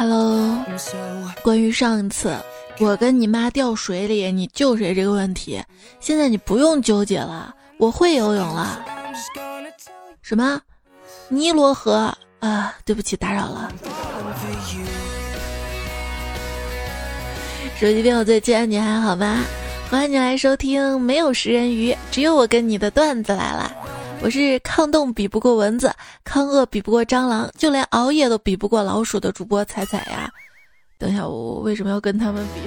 Hello，关于上一次我跟你妈掉水里，你救谁这个问题，现在你不用纠结了，我会游泳了。什么？尼罗河啊？对不起，打扰了。手机边我最亲，你还好吗？欢迎你来收听，没有食人鱼，只有我跟你的段子来了。我是抗冻比不过蚊子，抗饿比不过蟑螂，就连熬夜都比不过老鼠的主播彩彩呀。等一下，我为什么要跟他们比？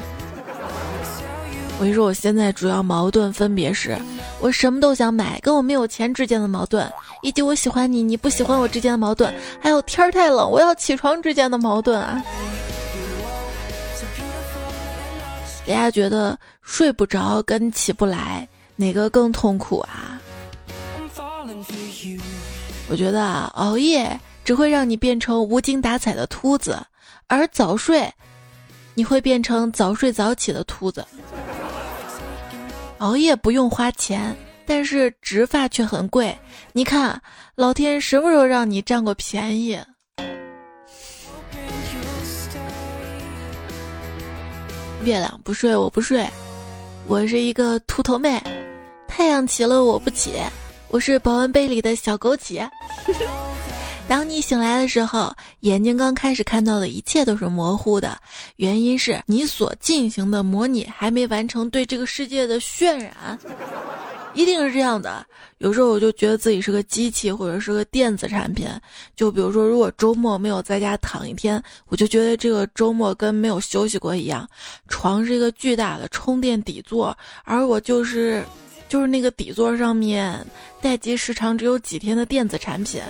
我跟你说，我现在主要矛盾分别是：我什么都想买，跟我没有钱之间的矛盾；以及我喜欢你，你不喜欢我之间的矛盾；还有天儿太冷，我要起床之间的矛盾啊！大家觉得睡不着跟起不来哪个更痛苦啊？我觉得啊，熬夜只会让你变成无精打采的秃子，而早睡，你会变成早睡早起的秃子。熬夜不用花钱，但是植发却很贵。你看，老天什么时候让你占过便宜？月亮不睡，我不睡。我是一个秃头妹，太阳起了我不起。我是保温杯里的小枸杞。当你醒来的时候，眼睛刚开始看到的一切都是模糊的，原因是你所进行的模拟还没完成对这个世界的渲染。一定是这样的。有时候我就觉得自己是个机器，或者是个电子产品。就比如说，如果周末没有在家躺一天，我就觉得这个周末跟没有休息过一样。床是一个巨大的充电底座，而我就是。就是那个底座上面待机时长只有几天的电子产品，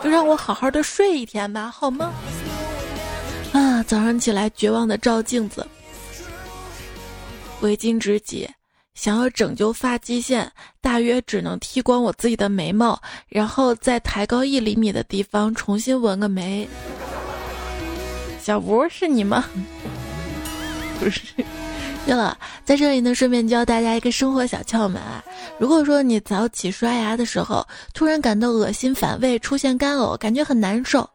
就让我好好的睡一天吧，好吗？啊，早上起来绝望的照镜子，为今之计，想要拯救发际线，大约只能剃光我自己的眉毛，然后再抬高一厘米的地方重新纹个眉。小吴是你吗？不是。对了，在这里呢，顺便教大家一个生活小窍门啊。如果说你早起刷牙的时候，突然感到恶心反胃，出现干呕，感觉很难受，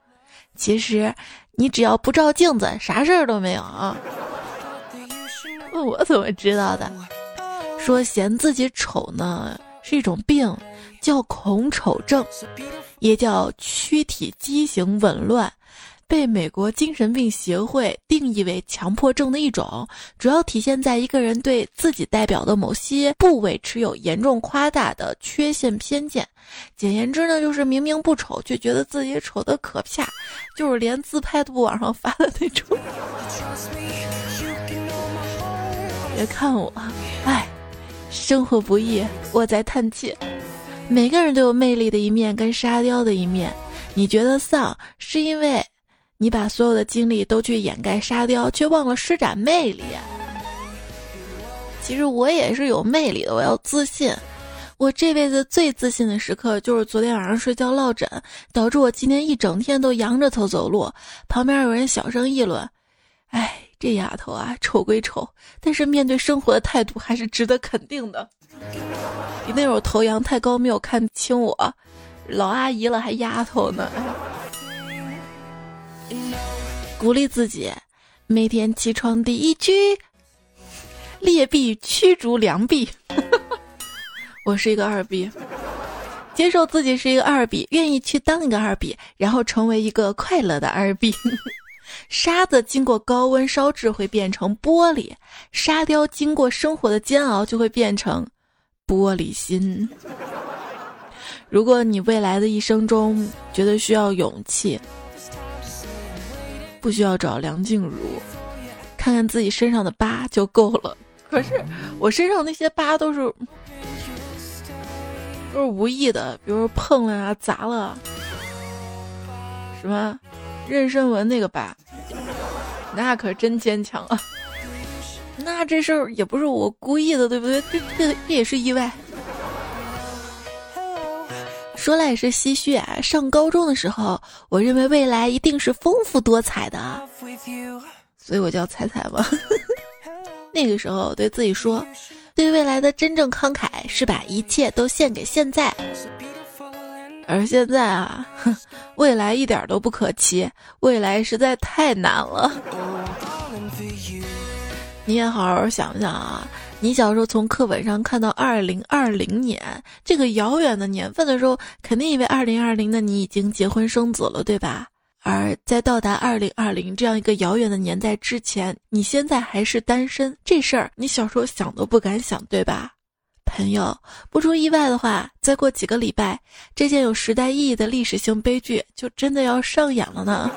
其实你只要不照镜子，啥事儿都没有啊。问我怎么知道的？说嫌自己丑呢，是一种病，叫恐丑症，也叫躯体畸形紊乱。被美国精神病协会定义为强迫症的一种，主要体现在一个人对自己代表的某些部位持有严重夸大的缺陷偏见。简言之呢，就是明明不丑，却觉得自己丑的可怕，就是连自拍都不往上发的那种。别看我，哎，生活不易，我在叹气。每个人都有魅力的一面跟沙雕的一面，你觉得丧，是因为。你把所有的精力都去掩盖沙雕，却忘了施展魅力。其实我也是有魅力的，我要自信。我这辈子最自信的时刻，就是昨天晚上睡觉落枕，导致我今天一整天都仰着头走路。旁边有人小声议论：“哎，这丫头啊，丑归丑，但是面对生活的态度还是值得肯定的。”你那会儿头仰太高，没有看清我，老阿姨了还丫头呢。鼓励自己，每天起床第一句，劣币驱逐良币。我是一个二逼，接受自己是一个二逼，愿意去当一个二逼，然后成为一个快乐的二逼。沙子经过高温烧制会变成玻璃，沙雕经过生活的煎熬就会变成玻璃心。如果你未来的一生中觉得需要勇气。不需要找梁静茹，看看自己身上的疤就够了。可是我身上那些疤都是都是无意的，比如碰了啊、砸了，什么妊娠纹那个疤，那可真坚强啊。那这事儿也不是我故意的，对不对？这这这也是意外。说来也是唏嘘啊！上高中的时候，我认为未来一定是丰富多彩的，所以我叫彩彩吧。那个时候对自己说，对未来的真正慷慨是把一切都献给现在。而现在啊，未来一点都不可期，未来实在太难了。你也好好想想啊，你小时候从课本上看到二零二零年这个遥远的年份的时候，肯定以为二零二零的你已经结婚生子了，对吧？而在到达二零二零这样一个遥远的年代之前，你现在还是单身，这事儿你小时候想都不敢想，对吧？朋友，不出意外的话，再过几个礼拜，这件有时代意义的历史性悲剧就真的要上演了呢。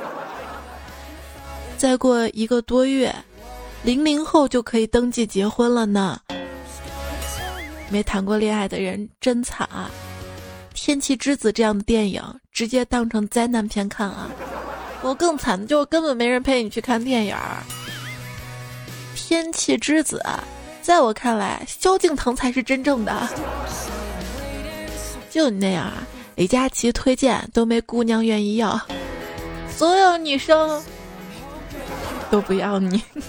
再过一个多月，零零后就可以登记结婚了呢。没谈过恋爱的人真惨啊！《天气之子》这样的电影直接当成灾难片看啊！我更惨的就根本没人陪你去看电影儿。《天气之子》。在我看来，萧敬腾才是真正的。就你那样啊，李佳琦推荐都没姑娘愿意要，所有女生都不要你。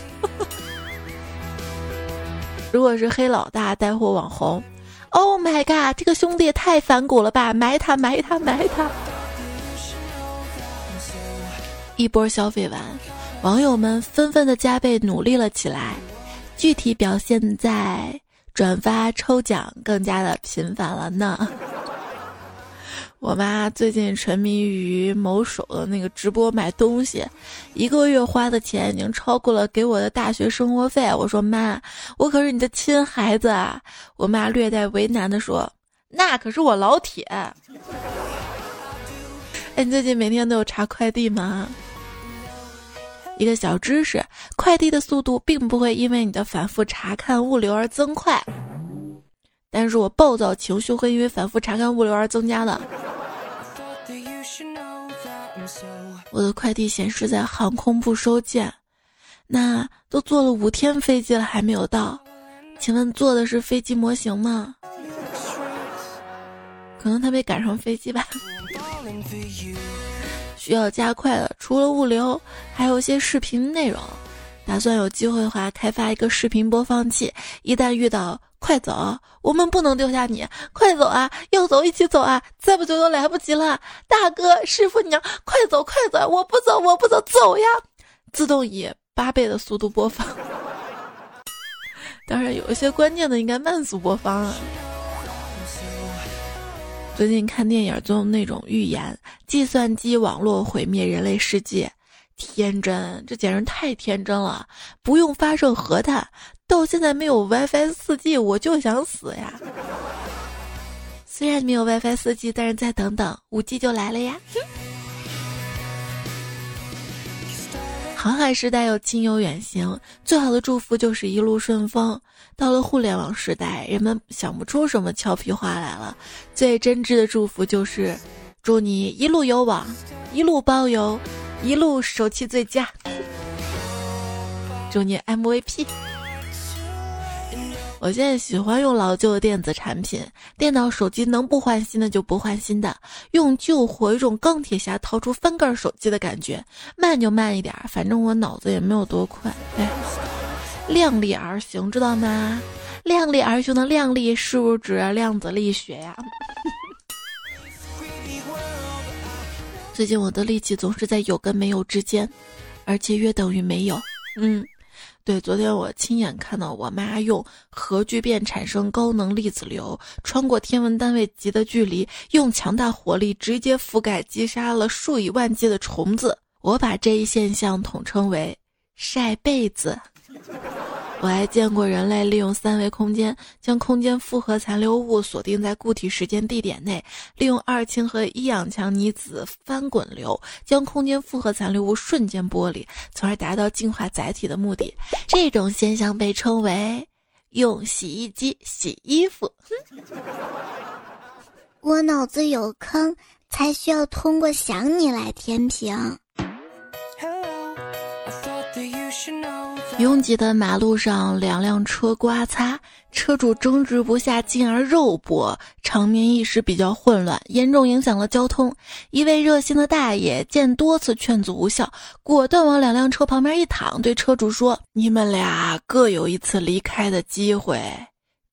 如果是黑老大带货网红，Oh my god，这个兄弟也太反骨了吧！埋他埋他埋他！一波消费完，网友们纷纷的加倍努力了起来。具体表现在转发抽奖更加的频繁了呢。我妈最近沉迷于某手的那个直播买东西，一个月花的钱已经超过了给我的大学生活费。我说妈，我可是你的亲孩子啊！我妈略带为难的说：“那可是我老铁。”哎，你最近每天都有查快递吗？一个小知识：快递的速度并不会因为你的反复查看物流而增快，但是我暴躁情绪会因为反复查看物流而增加的。我的快递显示在航空部收件，那都坐了五天飞机了还没有到，请问坐的是飞机模型吗？可能他没赶上飞机吧。需要加快的，除了物流，还有一些视频内容。打算有机会的话，开发一个视频播放器。一旦遇到，快走，我们不能丢下你，快走啊！要走一起走啊！再不走都来不及了。大哥，师傅娘，快走快走！我不走，我不走，走呀！自动以八倍的速度播放。当然，有一些关键的应该慢速播放啊。最近看电影总有那种预言，计算机网络毁灭人类世界，天真，这简直太天真了！不用发射核弹，到现在没有 WiFi 四 G，我就想死呀！虽然没有 WiFi 四 G，但是再等等，五 G 就来了呀！航海时代有亲友远行，最好的祝福就是一路顺风。到了互联网时代，人们想不出什么俏皮话来了，最真挚的祝福就是祝你一路有网，一路包邮，一路手气最佳，祝你 MVP。我现在喜欢用老旧的电子产品，电脑、手机能不换新的就不换新的，用旧货，一种钢铁侠掏出翻盖手机的感觉，慢就慢一点，反正我脑子也没有多快。哎，量力而行，知道吗？量力而行的量力是不是指量子力学呀？最近我的力气总是在有跟没有之间，而且约等于没有。嗯。对，昨天我亲眼看到我妈用核聚变产生高能粒子流，穿过天文单位级的距离，用强大火力直接覆盖击杀了数以万计的虫子。我把这一现象统称为“晒被子”。我还见过人类利用三维空间将空间复合残留物锁定在固体时间地点内，利用二氢和一氧强离子翻滚流将空间复合残留物瞬间剥离，从而达到净化载体的目的。这种现象被称为用洗衣机洗衣服。我脑子有坑，才需要通过想你来填平。拥挤的马路上，两辆车刮擦，车主争执不下，进而肉搏，场面一时比较混乱，严重影响了交通。一位热心的大爷见多次劝阻无效，果断往两辆车旁边一躺，对车主说：“你们俩各有一次离开的机会，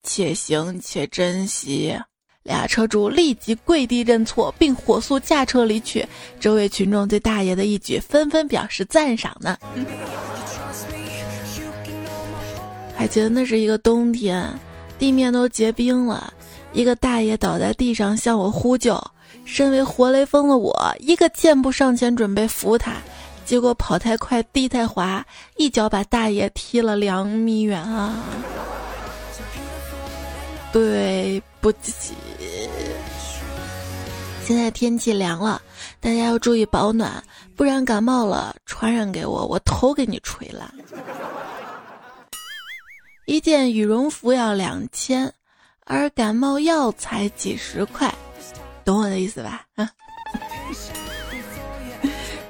且行且珍惜。”俩车主立即跪地认错，并火速驾车离去。周围群众对大爷的一举纷纷表示赞赏呢。还记得那是一个冬天，地面都结冰了，一个大爷倒在地上向我呼救。身为活雷锋的我，一个箭步上前准备扶他，结果跑太快，地太滑，一脚把大爷踢了两米远啊！对不起。现在天气凉了，大家要注意保暖，不然感冒了传染给我，我头给你吹烂。一件羽绒服要两千，而感冒药才几十块。懂我的意思吧？啊，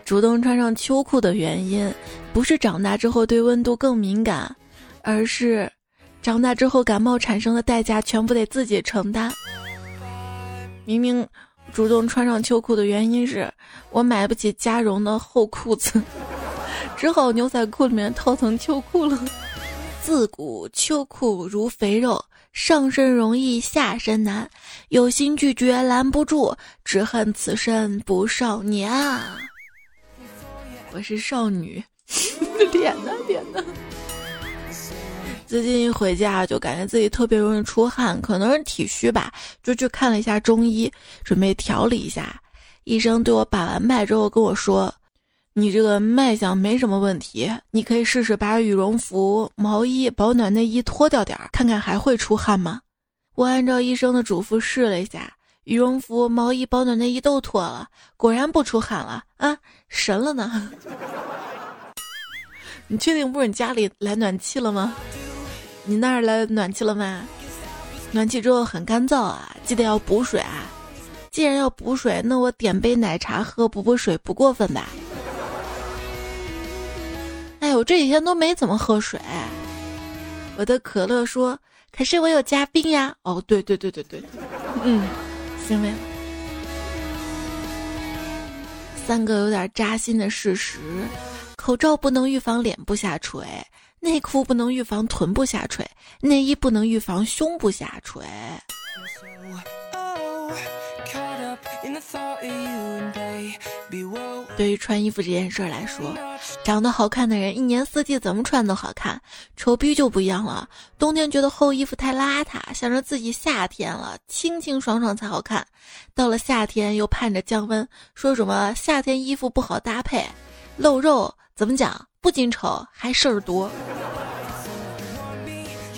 主动穿上秋裤的原因，不是长大之后对温度更敏感，而是长大之后感冒产生的代价全部得自己承担。明明主动穿上秋裤的原因是我买不起加绒的厚裤子，只好牛仔裤里面套层秋裤了。自古秋裤如肥肉。上身容易下身难，有心拒绝拦不住，只恨此身不少年啊！我是少女，脸呢脸呢？最近一回家就感觉自己特别容易出汗，可能是体虚吧，就去看了一下中医，准备调理一下。医生对我把完脉之后跟我说。你这个脉象没什么问题，你可以试试把羽绒服、毛衣、保暖内衣脱掉点儿，看看还会出汗吗？我按照医生的嘱咐试了一下，羽绒服、毛衣、保暖内衣都脱了，果然不出汗了啊，神了呢！你确定不是你家里来暖气了吗？你那儿来暖气了吗？暖气之后很干燥啊，记得要补水啊。既然要补水，那我点杯奶茶喝补补水不过分吧？哎，我这几天都没怎么喝水。我的可乐说：“可是我有嘉宾呀。”哦，对对对对对，嗯，行为。三个有点扎心的事实：口罩不能预防脸部下垂，内裤不能预防臀部下垂，内衣不能预防胸部下垂。对于穿衣服这件事来说，长得好看的人一年四季怎么穿都好看，丑逼就不一样了。冬天觉得厚衣服太邋遢，想着自己夏天了清清爽爽才好看；到了夏天又盼着降温，说什么夏天衣服不好搭配，露肉怎么讲？不仅丑还事儿多。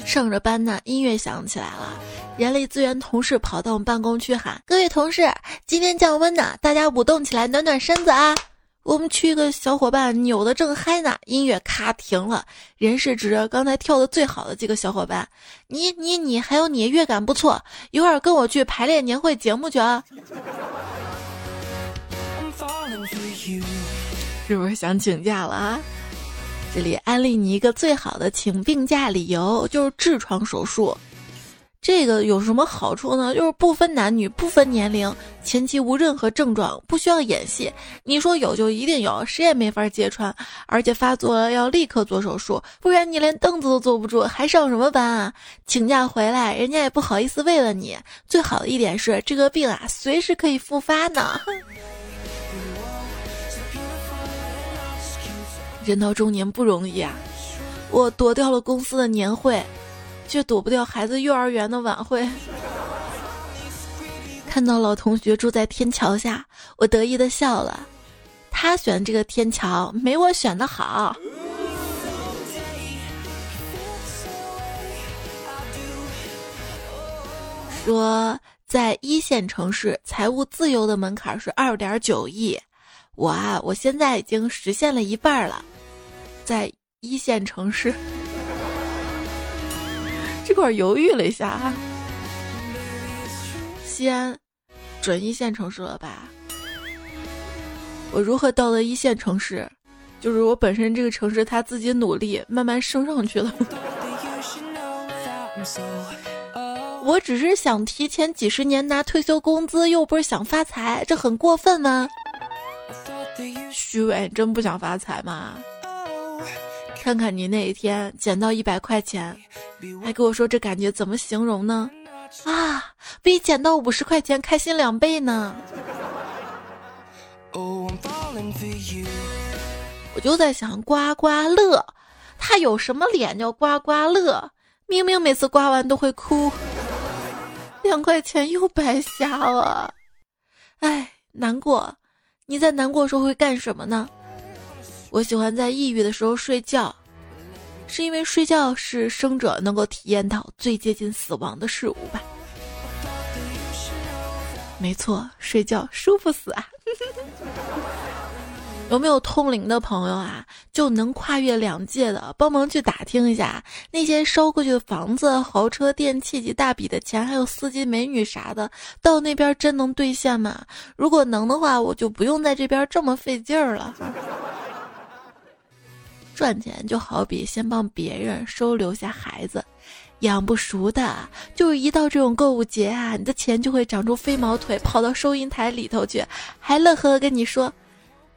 上着班呢，音乐响起来了。人力资源同事跑到我们办公区喊：“各位同事，今天降温呢，大家舞动起来，暖暖身子啊！”我们区一个小伙伴扭的正嗨呢，音乐咔停了。人事指着刚才跳的最好的几个小伙伴：“你、你、你，还有你，乐感不错，一会儿跟我去排练年会节目去啊！”是不是想请假了啊？这里安利你一个最好的请病假理由，就是痔疮手术。这个有什么好处呢？就是不分男女，不分年龄，前期无任何症状，不需要演戏。你说有就一定有，谁也没法揭穿。而且发作了要立刻做手术，不然你连凳子都坐不住，还上什么班啊？请假回来，人家也不好意思慰问你。最好的一点是，这个病啊，随时可以复发呢。人到中年不容易啊，我躲掉了公司的年会。却躲不掉孩子幼儿园的晚会。看到老同学住在天桥下，我得意的笑了。他选这个天桥没我选的好。说在一线城市，财务自由的门槛是二点九亿。我啊，我现在已经实现了一半了，在一线城市。这块犹豫了一下啊，西安准一线城市了吧？我如何到了一线城市？就是我本身这个城市，他自己努力慢慢升上去了。我只是想提前几十年拿退休工资，又不是想发财，这很过分吗？虚伪，真不想发财吗？看看你那一天捡到一百块钱，还跟我说这感觉怎么形容呢？啊，比捡到五十块钱开心两倍呢。我就在想，刮刮乐，他有什么脸叫刮刮乐？明明每次刮完都会哭，两块钱又白瞎了，哎，难过。你在难过时候会干什么呢？我喜欢在抑郁的时候睡觉，是因为睡觉是生者能够体验到最接近死亡的事物吧。没错，睡觉舒服死啊！有没有通灵的朋友啊？就能跨越两界的，帮忙去打听一下，那些烧过去的房子、豪车、电器及大笔的钱，还有司机、美女啥的，到那边真能兑现吗？如果能的话，我就不用在这边这么费劲儿了。赚钱就好比先帮别人收留下孩子，养不熟的，就是一到这种购物节啊，你的钱就会长出飞毛腿，跑到收银台里头去，还乐呵呵跟你说。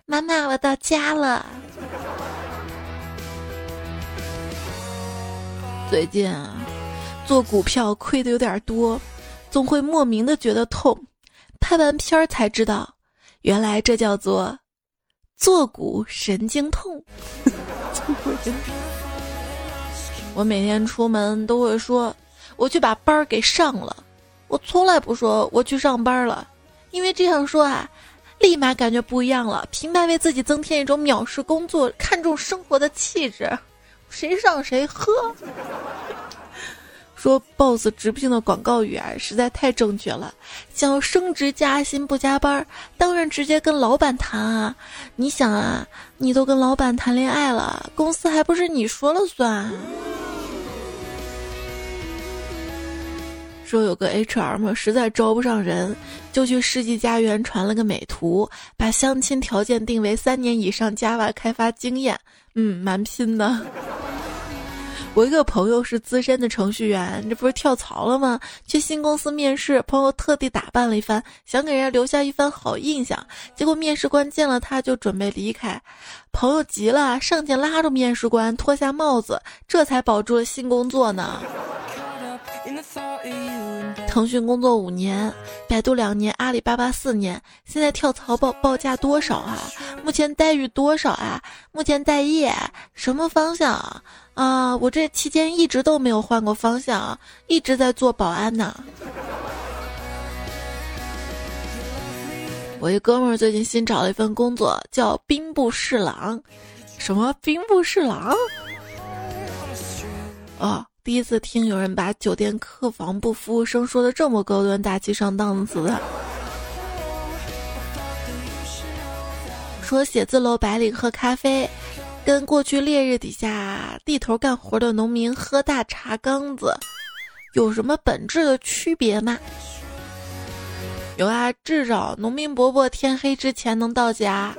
妈妈，我到家了。最近啊，做股票亏的有点多，总会莫名的觉得痛。拍完片儿才知道，原来这叫做坐骨神经痛。我每天出门都会说，我去把班儿给上了。我从来不说我去上班了，因为这样说啊。立马感觉不一样了，平白为自己增添一种藐视工作、看重生活的气质，谁上谁喝。说 boss 直聘的广告语啊，实在太正确了。想要升职加薪不加班，当然直接跟老板谈啊。你想啊，你都跟老板谈恋爱了，公司还不是你说了算？说有个 HR 嘛，实在招不上人，就去世纪佳缘传了个美图，把相亲条件定为三年以上 Java 开发经验。嗯，蛮拼的。我一个朋友是资深的程序员，这不是跳槽了吗？去新公司面试，朋友特地打扮了一番，想给人家留下一番好印象。结果面试官见了他就准备离开，朋友急了，上前拉住面试官，脱下帽子，这才保住了新工作呢。腾讯工作五年，百度两年，阿里巴巴四年，现在跳槽报报价多少啊？目前待遇多少啊？目前待业什么方向啊？我这期间一直都没有换过方向啊，一直在做保安呢。我一哥们儿最近新找了一份工作，叫兵部侍郎。什么兵部侍郎？哦。第一次听有人把酒店客房部服务生说的这么高端大气上档次的。说写字楼白领喝咖啡，跟过去烈日底下地头干活的农民喝大茶缸子，有什么本质的区别吗？有啊，至少农民伯伯天黑之前能到家。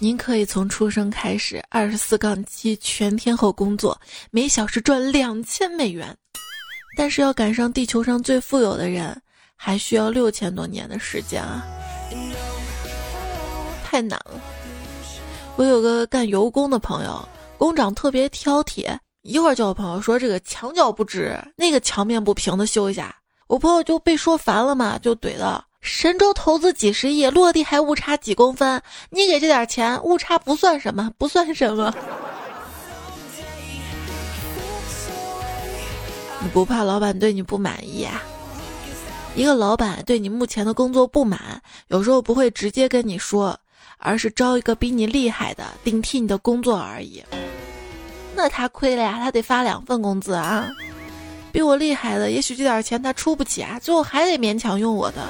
您可以从出生开始，二十四杠七全天候工作，每小时赚两千美元。但是要赶上地球上最富有的人，还需要六千多年的时间啊！太难了。我有个干油工的朋友，工长特别挑剔，一会儿叫我朋友说这个墙角不直，那个墙面不平的修一下，我朋友就被说烦了嘛，就怼到。神州投资几十亿，落地还误差几公分，你给这点钱，误差不算什么，不算什么。你不怕老板对你不满意啊？一个老板对你目前的工作不满，有时候不会直接跟你说，而是招一个比你厉害的顶替你的工作而已。那他亏了呀，他得发两份工资啊。比我厉害的，也许这点钱他出不起啊，最后还得勉强用我的。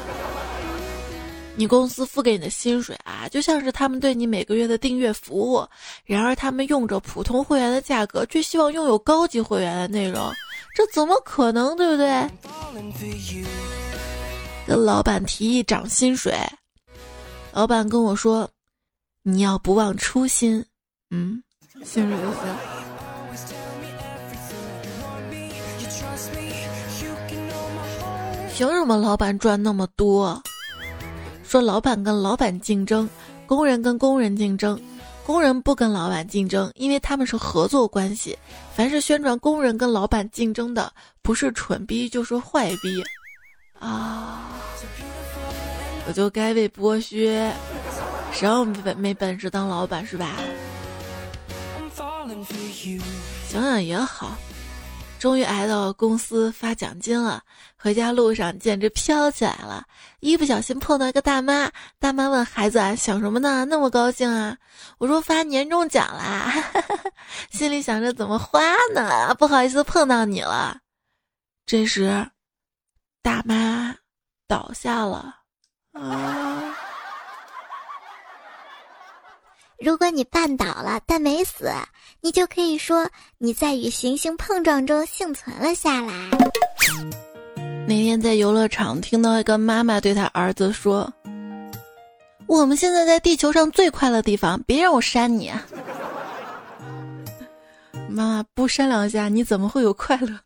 你公司付给你的薪水啊，就像是他们对你每个月的订阅服务。然而他们用着普通会员的价格，却希望拥有高级会员的内容，这怎么可能，对不对？跟老板提议涨薪水，老板跟我说：“你要不忘初心。”嗯，薪水就行。凭什么老板赚那么多？说老板跟老板竞争，工人跟工人竞争，工人不跟老板竞争，因为他们是合作关系。凡是宣传工人跟老板竞争的，不是蠢逼就是坏逼啊！我就该被剥削，谁让没没本事当老板是吧？想想也好。终于挨到公司发奖金了，回家路上简直飘起来了。一不小心碰到一个大妈，大妈问孩子啊，想什么呢？那么高兴啊？我说发年终奖啦，心里想着怎么花呢？不好意思碰到你了。这时，大妈倒下了。啊！如果你绊倒了但没死，你就可以说你在与行星碰撞中幸存了下来。那天在游乐场听到一个妈妈对她儿子说：“我们现在在地球上最快乐的地方，别让我扇你。”妈妈不扇两下，你怎么会有快乐？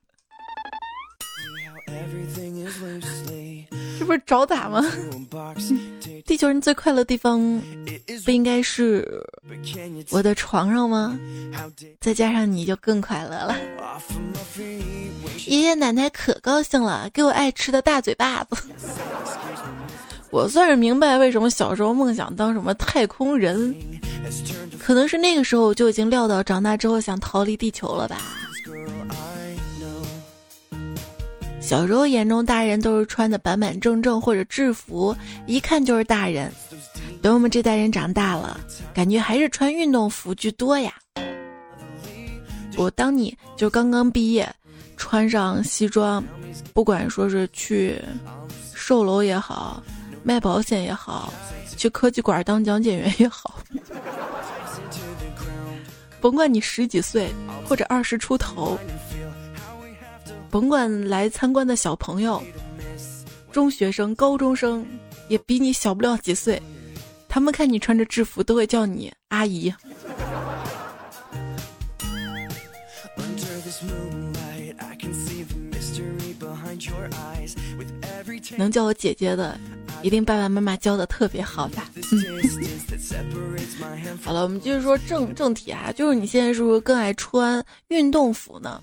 这不是找打吗？地球人最快乐的地方，不应该是我的床上吗？再加上你就更快乐了。爷爷奶奶可高兴了，给我爱吃的大嘴巴子。我算是明白为什么小时候梦想当什么太空人，可能是那个时候我就已经料到长大之后想逃离地球了吧。小时候眼中大人都是穿的板板正正或者制服，一看就是大人。等我们这代人长大了，感觉还是穿运动服居多呀。我当你就刚刚毕业，穿上西装，不管说是去售楼也好，卖保险也好，去科技馆当讲解员也好，甭管你十几岁或者二十出头。甭管来参观的小朋友、中学生、高中生，也比你小不了几岁，他们看你穿着制服，都会叫你阿姨。能叫我姐姐的，一定爸爸妈妈教的特别好吧。好了，我们继续说正正题啊，就是你现在是不是更爱穿运动服呢？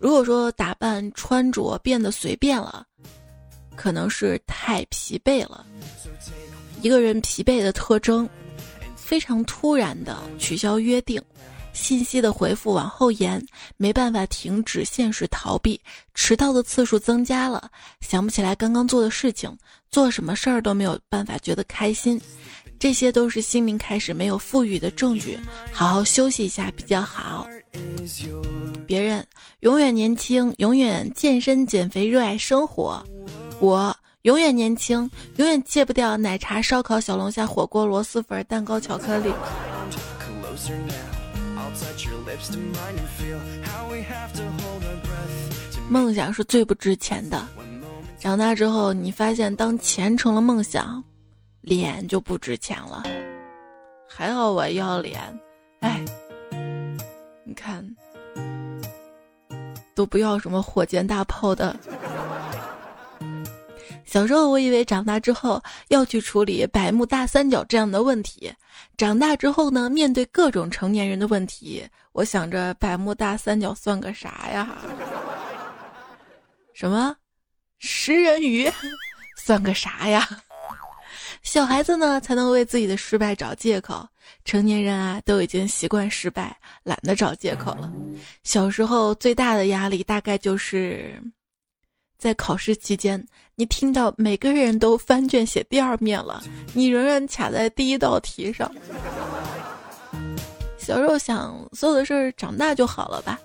如果说打扮穿着变得随便了，可能是太疲惫了。一个人疲惫的特征，非常突然的取消约定，信息的回复往后延，没办法停止现实逃避，迟到的次数增加了，想不起来刚刚做的事情，做什么事儿都没有办法觉得开心，这些都是心灵开始没有富裕的证据。好好休息一下比较好。别人永远年轻，永远健身减肥，热爱生活；我永远年轻，永远戒不掉奶茶、烧烤、小龙虾、火锅、螺蛳粉、蛋糕、巧克力。梦想是最不值钱的。长大之后，你发现当钱成了梦想，脸就不值钱了。还好我要脸，哎。你看，都不要什么火箭大炮的。小时候我以为长大之后要去处理百慕大三角这样的问题，长大之后呢，面对各种成年人的问题，我想着百慕大三角算个啥呀？什么食人鱼 算个啥呀？小孩子呢才能为自己的失败找借口，成年人啊都已经习惯失败，懒得找借口了。小时候最大的压力大概就是在考试期间，你听到每个人都翻卷写第二面了，你仍然卡在第一道题上。小时候想所有的事儿长大就好了吧？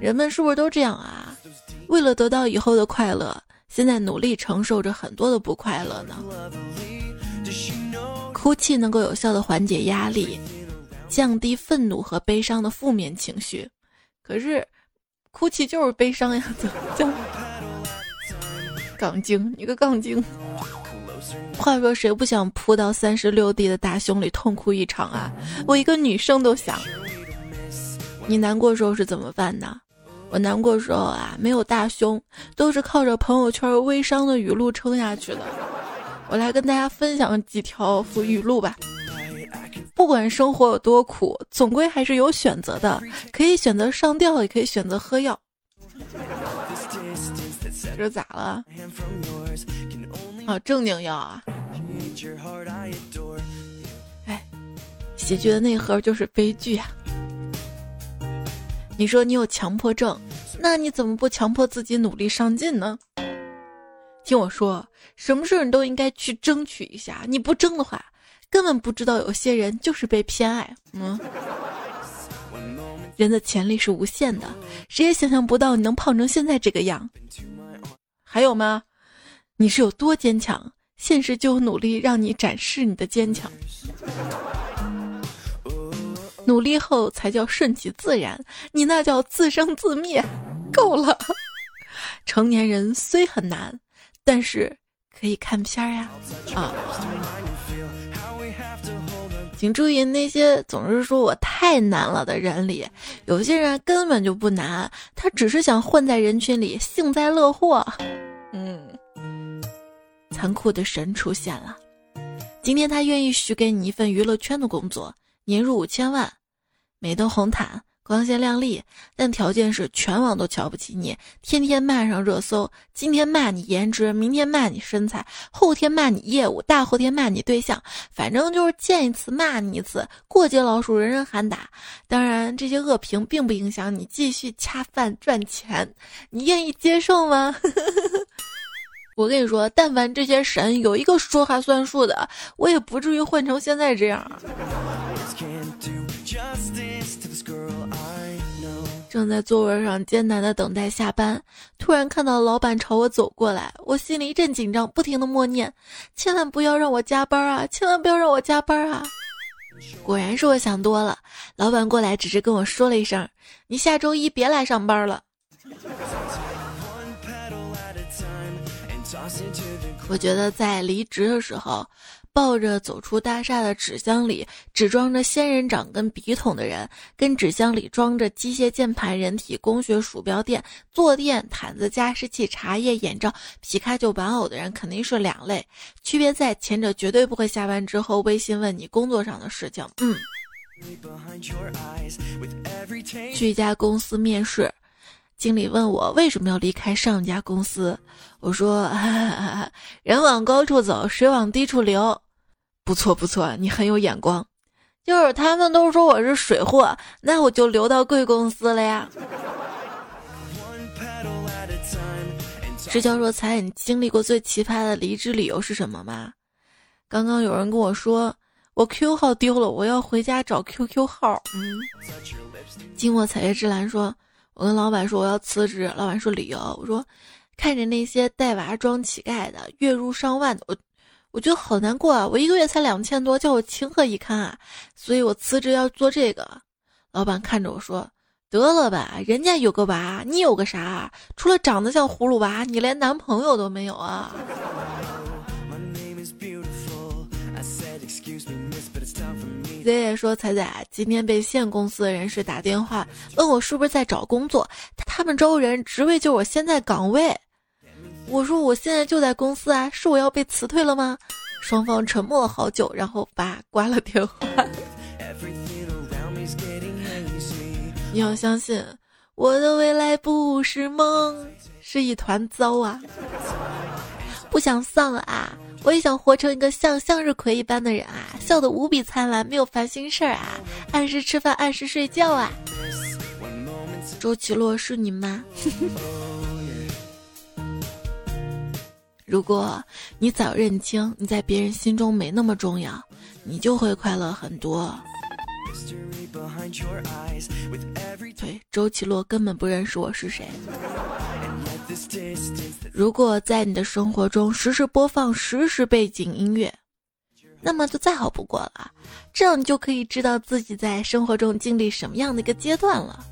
人们是不是都这样啊？为了得到以后的快乐。现在努力承受着很多的不快乐呢。哭泣能够有效的缓解压力，降低愤怒和悲伤的负面情绪。可是，哭泣就是悲伤呀！怎么杠精，你个杠精！话说，谁不想扑到三十六 D 的大胸里痛哭一场啊？我一个女生都想。你难过时候是怎么办呢？我难过时候啊，没有大胸，都是靠着朋友圈微商的语录撑下去的。我来跟大家分享几条语录吧。不管生活有多苦，总归还是有选择的，可以选择上吊，也可以选择喝药。这咋了？啊，正经药啊！哎，喜剧的内核就是悲剧啊！你说你有强迫症，那你怎么不强迫自己努力上进呢？听我说，什么事你都应该去争取一下，你不争的话，根本不知道有些人就是被偏爱。嗯。人的潜力是无限的，谁也想象不到你能胖成现在这个样。还有吗？你是有多坚强，现实就努力让你展示你的坚强。努力后才叫顺其自然，你那叫自生自灭。够了，成年人虽很难，但是可以看片儿呀。啊。请注意，那些总是说我太难了的人里，有些人根本就不难，他只是想混在人群里幸灾乐祸。嗯，残酷的神出现了，今天他愿意许给你一份娱乐圈的工作，年入五千万，美登红毯。光鲜亮丽，但条件是全网都瞧不起你，天天骂上热搜。今天骂你颜值，明天骂你身材，后天骂你业务，大后天骂你对象，反正就是见一次骂你一次。过街老鼠，人人喊打。当然，这些恶评并不影响你继续恰饭赚钱，你愿意接受吗？我跟你说，但凡这些神有一个说话算数的，我也不至于混成现在这样。正在座位上艰难的等待下班，突然看到老板朝我走过来，我心里一阵紧张，不停的默念：“千万不要让我加班啊！千万不要让我加班啊！”果然是我想多了，老板过来只是跟我说了一声：“你下周一别来上班了。”我觉得在离职的时候。抱着走出大厦的纸箱里只装着仙人掌跟笔筒的人，跟纸箱里装着机械键盘、人体工学、鼠标垫、坐垫、毯子、加湿器、茶叶、眼罩、皮卡丘玩偶的人肯定是两类，区别在前者绝对不会下班之后微信问你工作上的事情。嗯，去一家公司面试。经理问我为什么要离开上一家公司，我说：“ 哈哈人往高处走，水往低处流。”不错不错，你很有眼光。就是他们都说我是水货，那我就流到贵公司了呀。支教说：“才，你经历过最奇葩的离职理由是什么吗？”刚刚有人跟我说我 Q 号丢了，我要回家找 QQ 号。嗯，金墨彩月之蓝说。我跟老板说我要辞职，老板说理由。我说，看着那些带娃装乞丐的，月入上万的，我我觉得好难过啊！我一个月才两千多，叫我情何以堪啊！所以我辞职要做这个。老板看着我说：“得了吧，人家有个娃，你有个啥？除了长得像葫芦娃，你连男朋友都没有啊！”爷爷说：“彩彩，今天被县公司的人事打电话问我是不是在找工作，他们招人，职位就我现在岗位。我说我现在就在公司啊，是我要被辞退了吗？”双方沉默了好久，然后爸挂了电话。你要相信，我的未来不是梦，是一团糟啊！不想丧啊！我也想活成一个像向日葵一般的人啊，笑得无比灿烂，没有烦心事儿啊，按时吃饭，按时睡觉啊。周奇洛是你吗？如果你早认清你在别人心中没那么重要，你就会快乐很多。对，周奇洛根本不认识我是谁。如果在你的生活中实时播放实时背景音乐，那么就再好不过了。这样你就可以知道自己在生活中经历什么样的一个阶段了。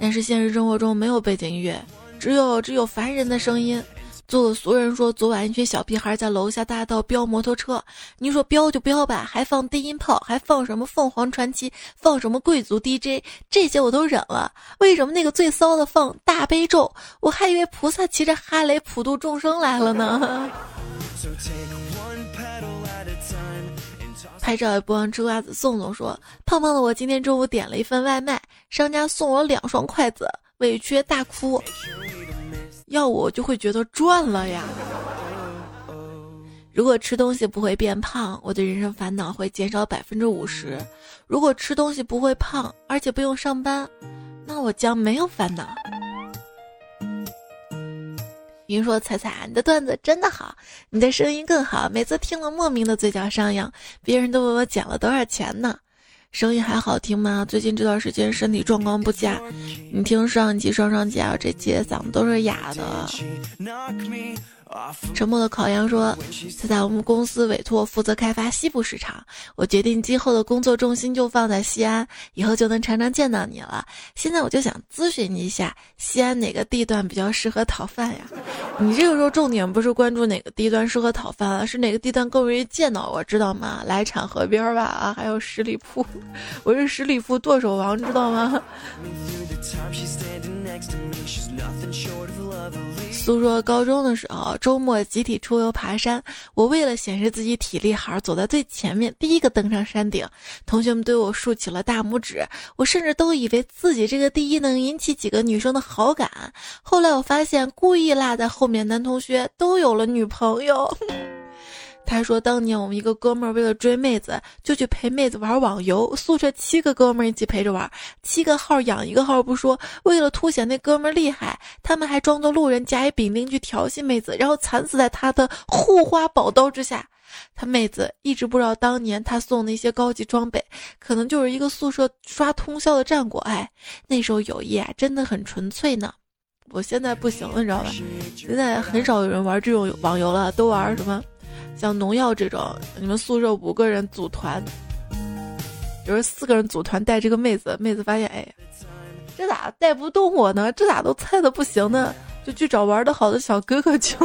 但是现实生活中没有背景音乐，只有只有烦人的声音。做个俗人说，昨晚一群小屁孩在楼下大道飙摩托车，你说飙就飙吧，还放低音炮，还放什么凤凰传奇，放什么贵族 DJ，这些我都忍了。为什么那个最骚的放大悲咒？我还以为菩萨骑着哈雷普度众生来了呢。拍照也不忘吃瓜子。宋总说：“胖胖的我今天中午点了一份外卖，商家送我两双筷子，委屈大哭。要我就会觉得赚了呀。如果吃东西不会变胖，我的人生烦恼会减少百分之五十；如果吃东西不会胖，而且不用上班，那我将没有烦恼。”您说：“彩彩，你的段子真的好，你的声音更好，每次听了莫名的嘴角上扬，别人都问我减了多少钱呢？声音还好听吗？最近这段时间身体状况不佳，你听上一期双双姐这期嗓子都是哑的。”沉默的烤羊说：“现在我们公司委托负责开发西部市场，我决定今后的工作重心就放在西安，以后就能常常见到你了。现在我就想咨询你一下，西安哪个地段比较适合讨饭呀？你这个时候重点不是关注哪个地段适合讨饭了，是哪个地段更容易见到我，知道吗？来场河边吧，啊，还有十里铺，我是十里铺剁手王，知道吗？”苏说高中的时候，周末集体出游爬山，我为了显示自己体力好，走在最前面，第一个登上山顶。同学们对我竖起了大拇指，我甚至都以为自己这个第一能引起几个女生的好感。后来我发现，故意落在后面男同学都有了女朋友。他说：“当年我们一个哥们儿为了追妹子，就去陪妹子玩网游。宿舍七个哥们儿一起陪着玩，七个号养一个号不说，为了凸显那哥们儿厉害，他们还装作路人甲乙丙丁去调戏妹子，然后惨死在他的护花宝刀之下。他妹子一直不知道，当年他送那些高级装备，可能就是一个宿舍刷通宵的战果。哎，那时候友谊啊，真的很纯粹呢。我现在不行了，你知道吧？现在很少有人玩这种网游了，都玩什么？”像农药这种，你们宿舍五个人组团，比如四个人组团带这个妹子，妹子发现，哎，这咋带不动我呢？这咋都菜的不行呢？就去找玩的好的小哥哥去。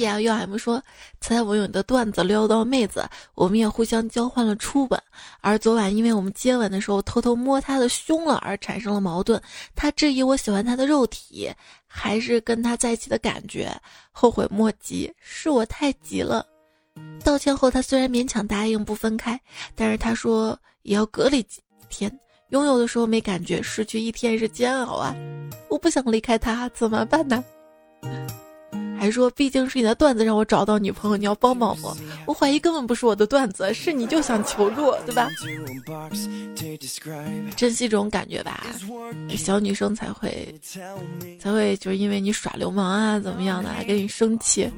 P M U M 说，猜我用你的段子撩到妹子，我们也互相交换了初吻。而昨晚因为我们接吻的时候偷偷摸她的胸了，而产生了矛盾。他质疑我喜欢他的肉体，还是跟他在一起的感觉，后悔莫及，是我太急了。道歉后，他虽然勉强答应不分开，但是他说也要隔离几天。拥有的时候没感觉，失去一天是煎熬啊！我不想离开他，怎么办呢？还说，毕竟是你的段子让我找到女朋友，你要帮帮我。我怀疑根本不是我的段子，是你就想求助，对吧？珍惜这种感觉吧，小女生才会才会就是因为你耍流氓啊，怎么样的，跟你生气。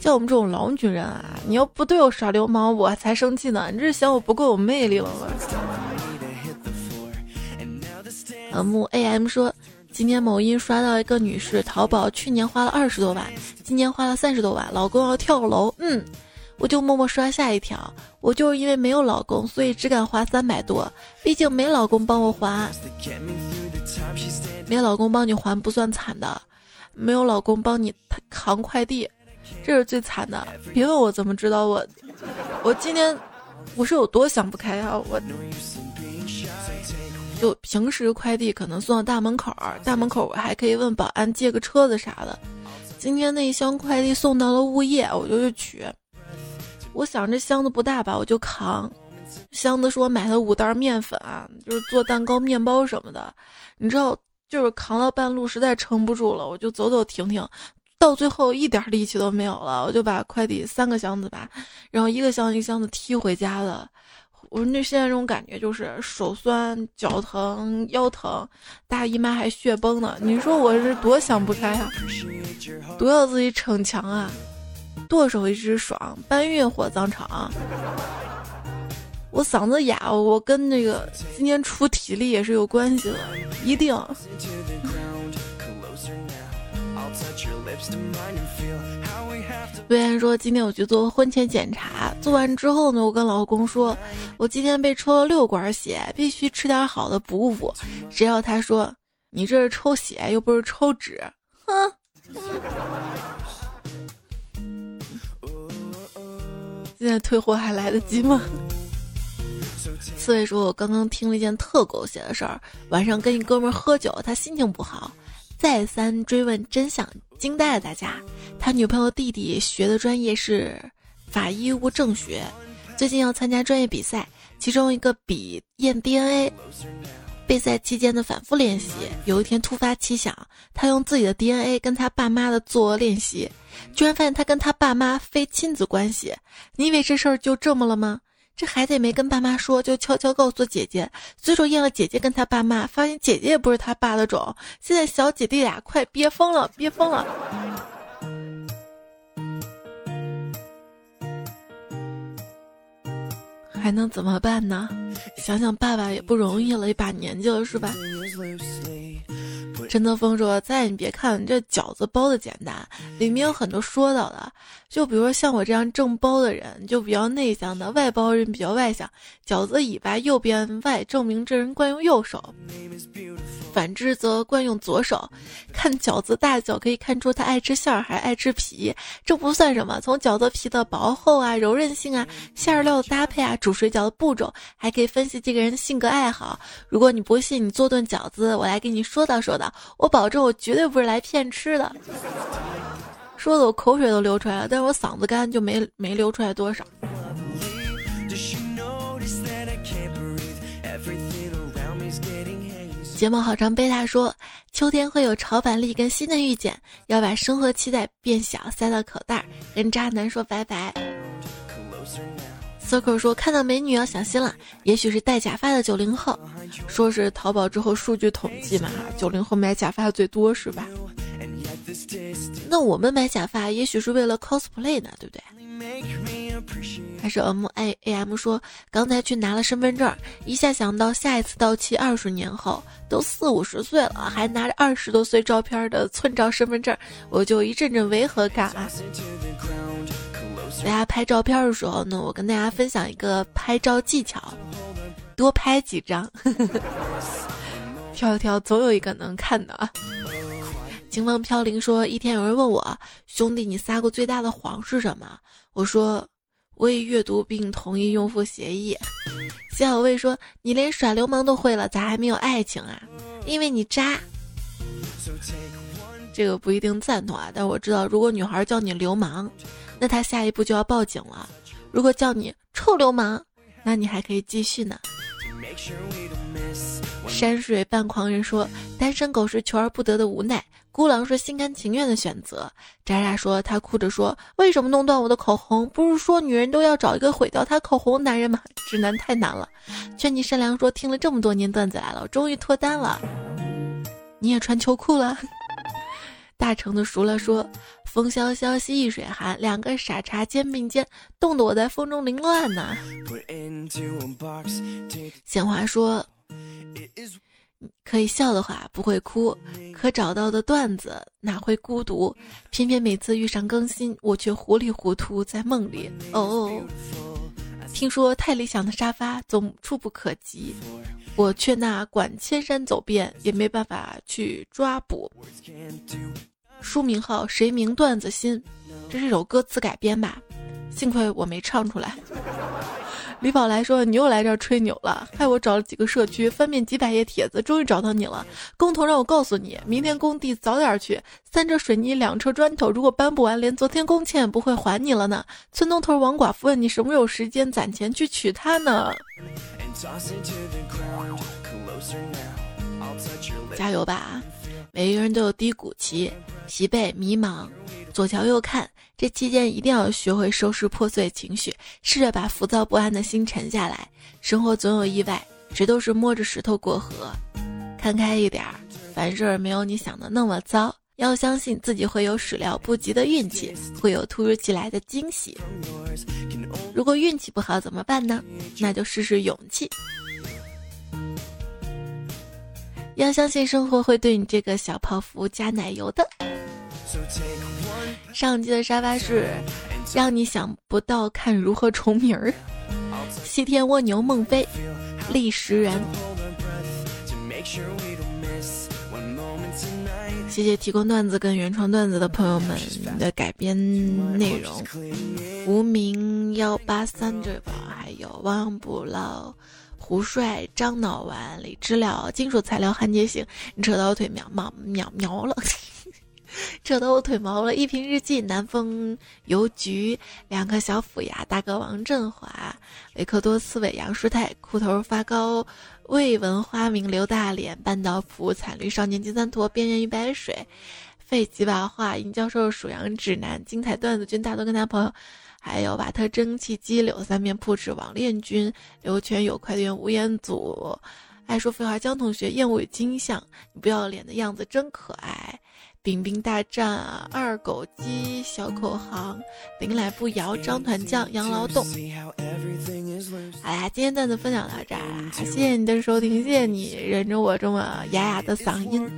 像我们这种老女人啊，你要不对我耍流氓，我才生气呢。你这是嫌我不够有魅力了吗？呃，木 AM 说。今天某音刷到一个女士淘宝，去年花了二十多万，今年花了三十多万，老公要跳楼。嗯，我就默默刷下一条。我就是因为没有老公，所以只敢花三百多，毕竟没老公帮我还。没老公帮你还不算惨的，没有老公帮你扛快递，这是最惨的。别问我怎么知道我，我今天我是有多想不开啊，我。就平时快递可能送到大门口儿，大门口我还可以问保安借个车子啥的。今天那一箱快递送到了物业，我就去取。我想这箱子不大吧，我就扛。箱子是我买的五袋面粉啊，就是做蛋糕、面包什么的。你知道，就是扛到半路实在撑不住了，我就走走停停，到最后一点力气都没有了，我就把快递三个箱子吧，然后一个箱一个箱子踢回家了。我说那现在这种感觉就是手酸、脚疼、腰疼，大姨妈还血崩呢。你说我是多想不开啊，多要自己逞强啊，剁手一直爽，搬运火葬场。我嗓子哑，我跟那个今天出体力也是有关系的，一定。虽然说今天我去做婚前检查，做完之后呢，我跟老公说，我今天被抽了六管血，必须吃点好的补补。谁要他说你这是抽血又不是抽脂，哼！现在退货还来得及吗？刺猬说，我刚刚听了一件特狗血的事儿，晚上跟一哥们喝酒，他心情不好，再三追问真相。惊呆了大家，他女朋友弟弟学的专业是法医无证学，最近要参加专业比赛，其中一个比验 DNA。备赛期间的反复练习，有一天突发奇想，他用自己的 DNA 跟他爸妈的做练习，居然发现他跟他爸妈非亲子关系。你以为这事儿就这么了吗？这孩子也没跟爸妈说，就悄悄告诉姐姐，随手验了姐姐跟他爸妈，发现姐姐也不是他爸的种。现在小姐弟俩快憋疯了，憋疯了。还能怎么办呢？想想爸爸也不容易了，一把年纪了，是吧？陈德峰说：“再你别看这饺子包的简单，里面有很多说道的。就比如说像我这样正包的人，就比较内向的；外包人比较外向。饺子尾巴右边外，证明这人惯用右手。”反之则惯用左手，看饺子大小可以看出他爱吃馅儿还是爱吃皮。这不算什么，从饺子皮的薄厚啊、柔韧性啊、馅料的搭配啊、煮水饺的步骤，还可以分析这个人的性格爱好。如果你不信，你做顿饺子，我来给你说道说道。我保证，我绝对不是来骗吃的。说的我口水都流出来了，但是我嗓子干就没没流出来多少。睫毛好长，贝塔说：“秋天会有潮板栗跟新的遇见，要把生活期待变小，塞到口袋，跟渣男说拜拜。” circle 说：“看到美女要小心了，也许是戴假发的九零后。说是淘宝之后数据统计嘛，九零后买假发最多是吧？那我们买假发也许是为了 cosplay 呢，对不对？”还是 M A A M 说，刚才去拿了身份证，一下想到下一次到期二十年后，都四五十岁了，还拿着二十多岁照片的寸照身份证，我就一阵阵违和感啊！大家拍照片的时候呢，我跟大家分享一个拍照技巧：多拍几张，挑一挑，总有一个能看的啊。清风飘零说，一天有人问我，兄弟，你撒过最大的谎是什么？我说。我已阅读并同意用户协议。谢小卫说：“你连耍流氓都会了，咋还没有爱情啊？因为你渣。”这个不一定赞同啊，但我知道，如果女孩叫你流氓，那她下一步就要报警了；如果叫你臭流氓，那你还可以继续呢。山水半狂人说：“单身狗是求而不得的无奈。”孤狼是心甘情愿的选择。渣渣说：“他哭着说，为什么弄断我的口红？不是说女人都要找一个毁掉她口红的男人吗？直男太难了。”劝你善良说：“听了这么多年段子来了，终于脱单了。你也穿秋裤了。”大橙子熟了说：“风萧萧兮易水寒，两个傻叉肩并肩，冻得我在风中凌乱呢。”闲话说。可以笑的话不会哭，可找到的段子哪会孤独？偏偏每次遇上更新，我却糊里糊涂在梦里。哦，听说太理想的沙发总触不可及，我却那管千山走遍也没办法去抓捕。书名号谁名段子心，这是首歌词改编吧？幸亏我没唱出来。李宝来说：“你又来这儿吹牛了，害我找了几个社区，翻遍几百页帖子，终于找到你了。工头让我告诉你，明天工地早点去，三车水泥，两车砖头，如果搬不完，连昨天工钱也不会还你了呢。”村东头王寡妇问你什么时候有时间攒钱去娶她呢？加油吧，每一个人都有低谷期，疲惫、迷茫。左瞧右看，这期间一定要学会收拾破碎情绪，试着把浮躁不安的心沉下来。生活总有意外，谁都是摸着石头过河。看开一点儿，凡事没有你想的那么糟。要相信自己会有始料不及的运气，会有突如其来的惊喜。如果运气不好怎么办呢？那就试试勇气。要相信生活会对你这个小泡芙加奶油的。上期的沙发是让你想不到看如何重名儿。西天蜗牛梦飞，历史人。谢谢提供段子跟原创段子的朋友们的改编内容。无名幺八三这吧，还有忘不老、胡帅、张脑丸、李知了、金属材料、焊接型，你扯到我腿秒秒秒秒了。扯得我腿毛了。一瓶日记，南风邮局，两颗小虎牙，大哥王振华，维克多斯韦杨舒泰，裤头发高，未闻花名刘大脸，半岛普惨绿少年金三坨，边缘一白水，费几把话，尹教授属羊指南，精彩段子君大多跟他朋友，还有瓦特蒸汽机，柳三面铺纸王恋君，刘全友快递员吴彦祖。爱说废话，江同学厌恶与金相，你不要脸的样子真可爱。冰冰大战二狗鸡小口行，林来不摇张团将杨劳动。好啦，今天段子分享到这儿啦，谢谢你的收听，谢谢你忍着我这么哑哑的嗓音。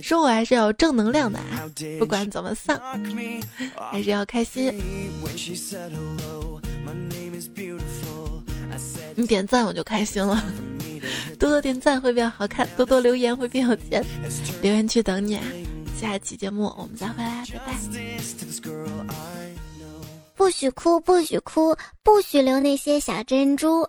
生活还是要正能量的，啊，不管怎么丧，还是要开心。你点赞我就开心了。多多点赞会变好看，多多留言会变有钱。留言区等你啊！下一期节目我们再回来，拜拜。不许哭，不许哭，不许留那些小珍珠。